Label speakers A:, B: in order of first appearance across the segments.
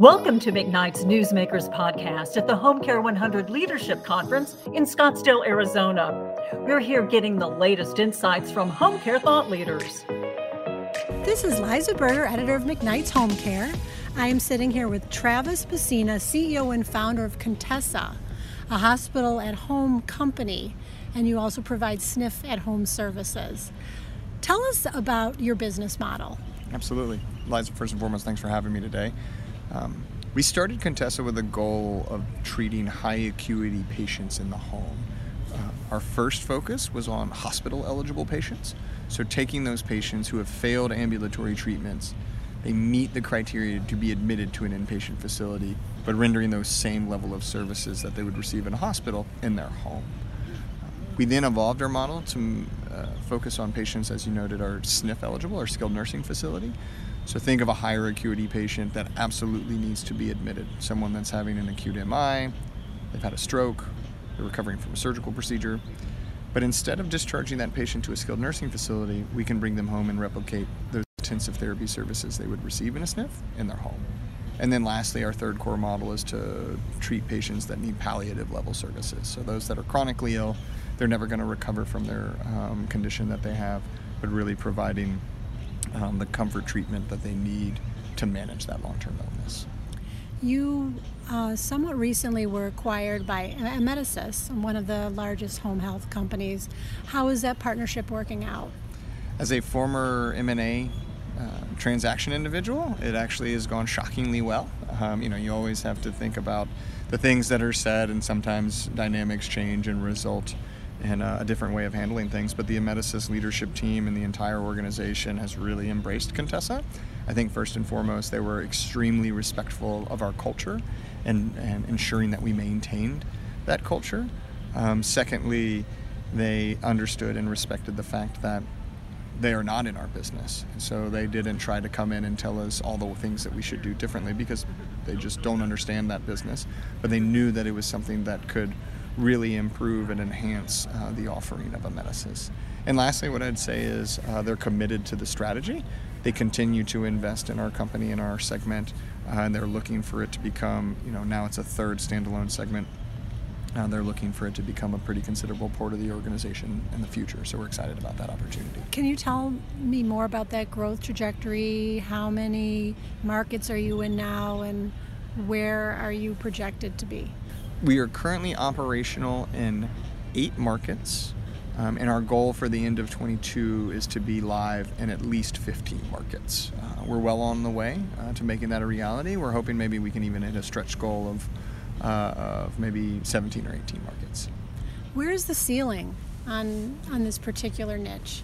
A: Welcome to McKnight's Newsmakers podcast at the Home Care 100 Leadership Conference in Scottsdale, Arizona. We're here getting the latest insights from home care thought leaders.
B: This is Liza Berger, editor of McKnight's Home Care. I am sitting here with Travis Messina, CEO and founder of Contessa, a hospital at home company, and you also provide SNF at home services. Tell us about your business model.
C: Absolutely. Liza, first and foremost, thanks for having me today. Um, we started Contessa with a goal of treating high acuity patients in the home. Uh, our first focus was on hospital eligible patients. So, taking those patients who have failed ambulatory treatments, they meet the criteria to be admitted to an inpatient facility, but rendering those same level of services that they would receive in a hospital in their home. We then evolved our model to uh, focus on patients, as you noted, are SNF eligible or skilled nursing facility. So think of a higher acuity patient that absolutely needs to be admitted. Someone that's having an acute MI, they've had a stroke, they're recovering from a surgical procedure. But instead of discharging that patient to a skilled nursing facility, we can bring them home and replicate those intensive therapy services they would receive in a SNF in their home. And then lastly, our third core model is to treat patients that need palliative level services. So those that are chronically ill, they're never going to recover from their um, condition that they have, but really providing um, the comfort treatment that they need to manage that long term illness.
B: You uh, somewhat recently were acquired by Amedisys, one of the largest home health companies. How is that partnership working out?
C: As a former M&A uh, transaction individual, it actually has gone shockingly well. Um, you know, you always have to think about the things that are said, and sometimes dynamics change and result and uh, a different way of handling things. But the Amedisys leadership team and the entire organization has really embraced Contessa. I think first and foremost, they were extremely respectful of our culture and, and ensuring that we maintained that culture. Um, secondly, they understood and respected the fact that they are not in our business. So they didn't try to come in and tell us all the things that we should do differently because they just don't understand that business. But they knew that it was something that could really improve and enhance uh, the offering of Amedisys. And lastly, what I'd say is uh, they're committed to the strategy. They continue to invest in our company and our segment, uh, and they're looking for it to become, you know, now it's a third standalone segment. Uh, they're looking for it to become a pretty considerable part of the organization in the future. So we're excited about that opportunity.
B: Can you tell me more about that growth trajectory? How many markets are you in now, and where are you projected to be?
C: We are currently operational in eight markets, um, and our goal for the end of 22 is to be live in at least 15 markets. Uh, we're well on the way uh, to making that a reality. We're hoping maybe we can even hit a stretch goal of, uh, of maybe 17 or 18 markets.
B: Where's the ceiling on on this particular niche?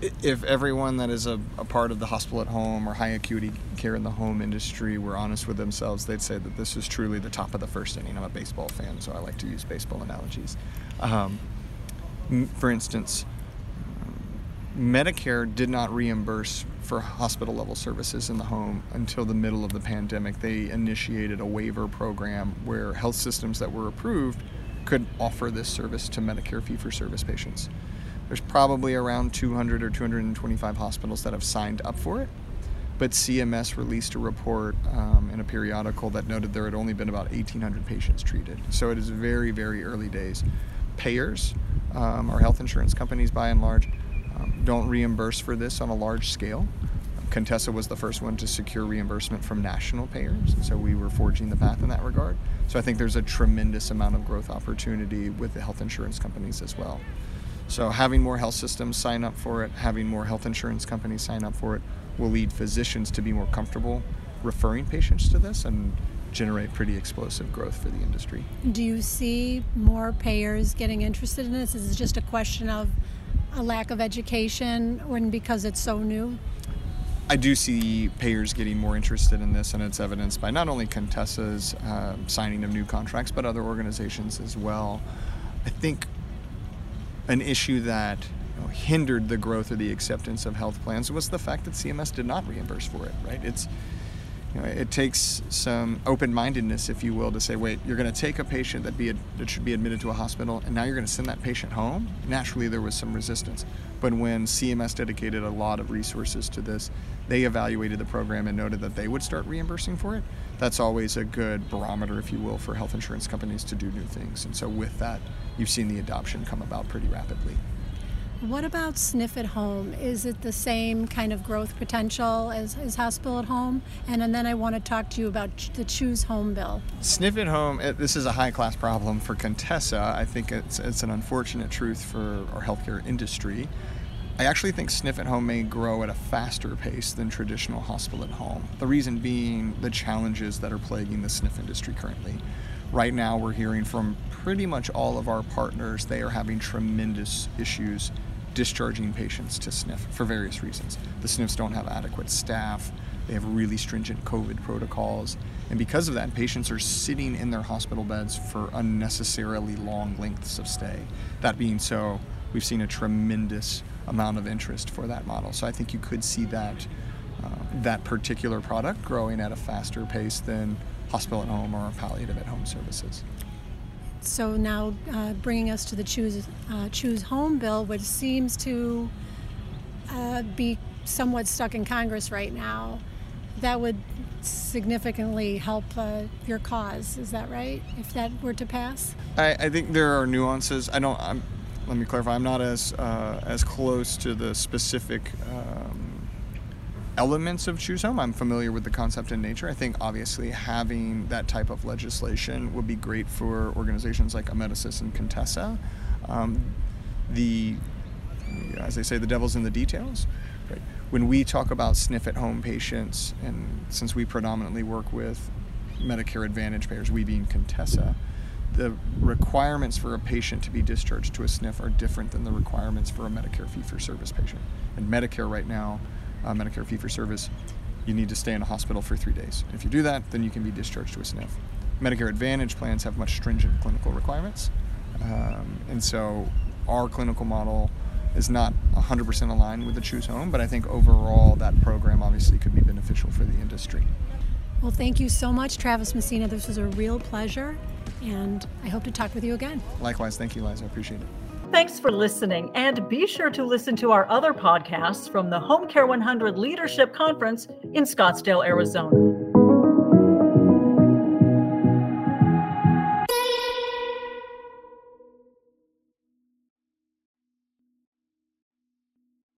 C: If everyone that is a, a, part of the hospital at home or high acuity care in the home industry were honest with themselves, they'd say that this is truly the top of the first inning. I'm a baseball fan, so I like to use baseball analogies. Um, for instance, Medicare did not reimburse for hospital level services in the home until the middle of the pandemic. They initiated a waiver program where health systems that were approved could offer this service to Medicare fee for service patients. There's probably around 200 or 225 hospitals that have signed up for it. But CMS released a report um, in a periodical that noted there had only been about 1,800 patients treated. So it is very, very early days. Payers, um, our health insurance companies by and large, um, don't reimburse for this on a large scale. Contessa was the first one to secure reimbursement from national payers, so we were forging the path in that regard. So I think there's a tremendous amount of growth opportunity with the health insurance companies as well. So having more health systems sign up for it, having more health insurance companies sign up for it, will lead physicians to be more comfortable referring patients to this and generate pretty explosive growth for the industry.
B: Do you see more payers getting interested in this? Is it just a question of a lack of education or because it's so new?
C: I do see payers getting more interested in this, and it's evidenced by not only Contessa's uh, signing of new contracts, but other organizations as well. I think an issue that you know, hindered the growth or the acceptance of health plans was the fact that CMS did not reimburse for it. Right? It's you know, it takes some open-mindedness, if you will, to say, wait, you're going to take a patient that be that should be admitted to a hospital, and now you're going to send that patient home. Naturally, there was some resistance, but when CMS dedicated a lot of resources to this, they evaluated the program and noted that they would start reimbursing for it. That's always a good barometer, if you will, for health insurance companies to do new things. And so, with that, you've seen the adoption come about pretty rapidly.
B: What about SNF at home? Is it the same kind of growth potential as, as hospital at home? And, and then I want to talk to you about the Choose Home bill.
C: SNF at home, it, this is a high class problem for Contessa. I think it's, it's an unfortunate truth for our healthcare industry. I actually think SNF at home may grow at a faster pace than traditional hospital at home. The reason being the challenges that are plaguing the SNF industry currently. Right now, we're hearing from pretty much all of our partners they are having tremendous issues discharging patients to SNF for various reasons. The SNFs don't have adequate staff, they have really stringent COVID protocols, and because of that, patients are sitting in their hospital beds for unnecessarily long lengths of stay. That being so, we've seen a tremendous amount of interest for that model. So I think you could see that uh, that particular product growing at a faster pace than hospital at home or palliative at home services.
B: So now uh, bringing us to the choose uh, choose home bill, which seems to uh, be somewhat stuck in Congress right now, that would significantly help uh, your cause. Is that right? If that were to pass,
C: I, I think there are nuances. I don't. I'm, let me clarify. I'm not as uh, as close to the specific. Elements of Choose Home. I'm familiar with the concept in nature. I think obviously having that type of legislation would be great for organizations like Amedisys and Contessa. Um, the, as they say, the devil's in the details. Right? When we talk about SNF at home patients, and since we predominantly work with Medicare Advantage payers, we being Contessa, the requirements for a patient to be discharged to a SNF are different than the requirements for a Medicare fee for service patient. And Medicare right now uh, Medicare fee for service, you need to stay in a hospital for three days. If you do that, then you can be discharged to a SNF. Medicare Advantage plans have much stringent clinical requirements. Um, and so our clinical model is not 100% aligned with the Choose Home, but I think overall that program obviously could be beneficial for the industry.
B: Well, thank you so much, Travis Messina. This was a real pleasure, and I hope to talk with you again.
C: Likewise. Thank you, Liza. I appreciate it.
A: Thanks for listening, and be sure to listen to our other podcasts from the Home Care 100 Leadership Conference in Scottsdale, Arizona.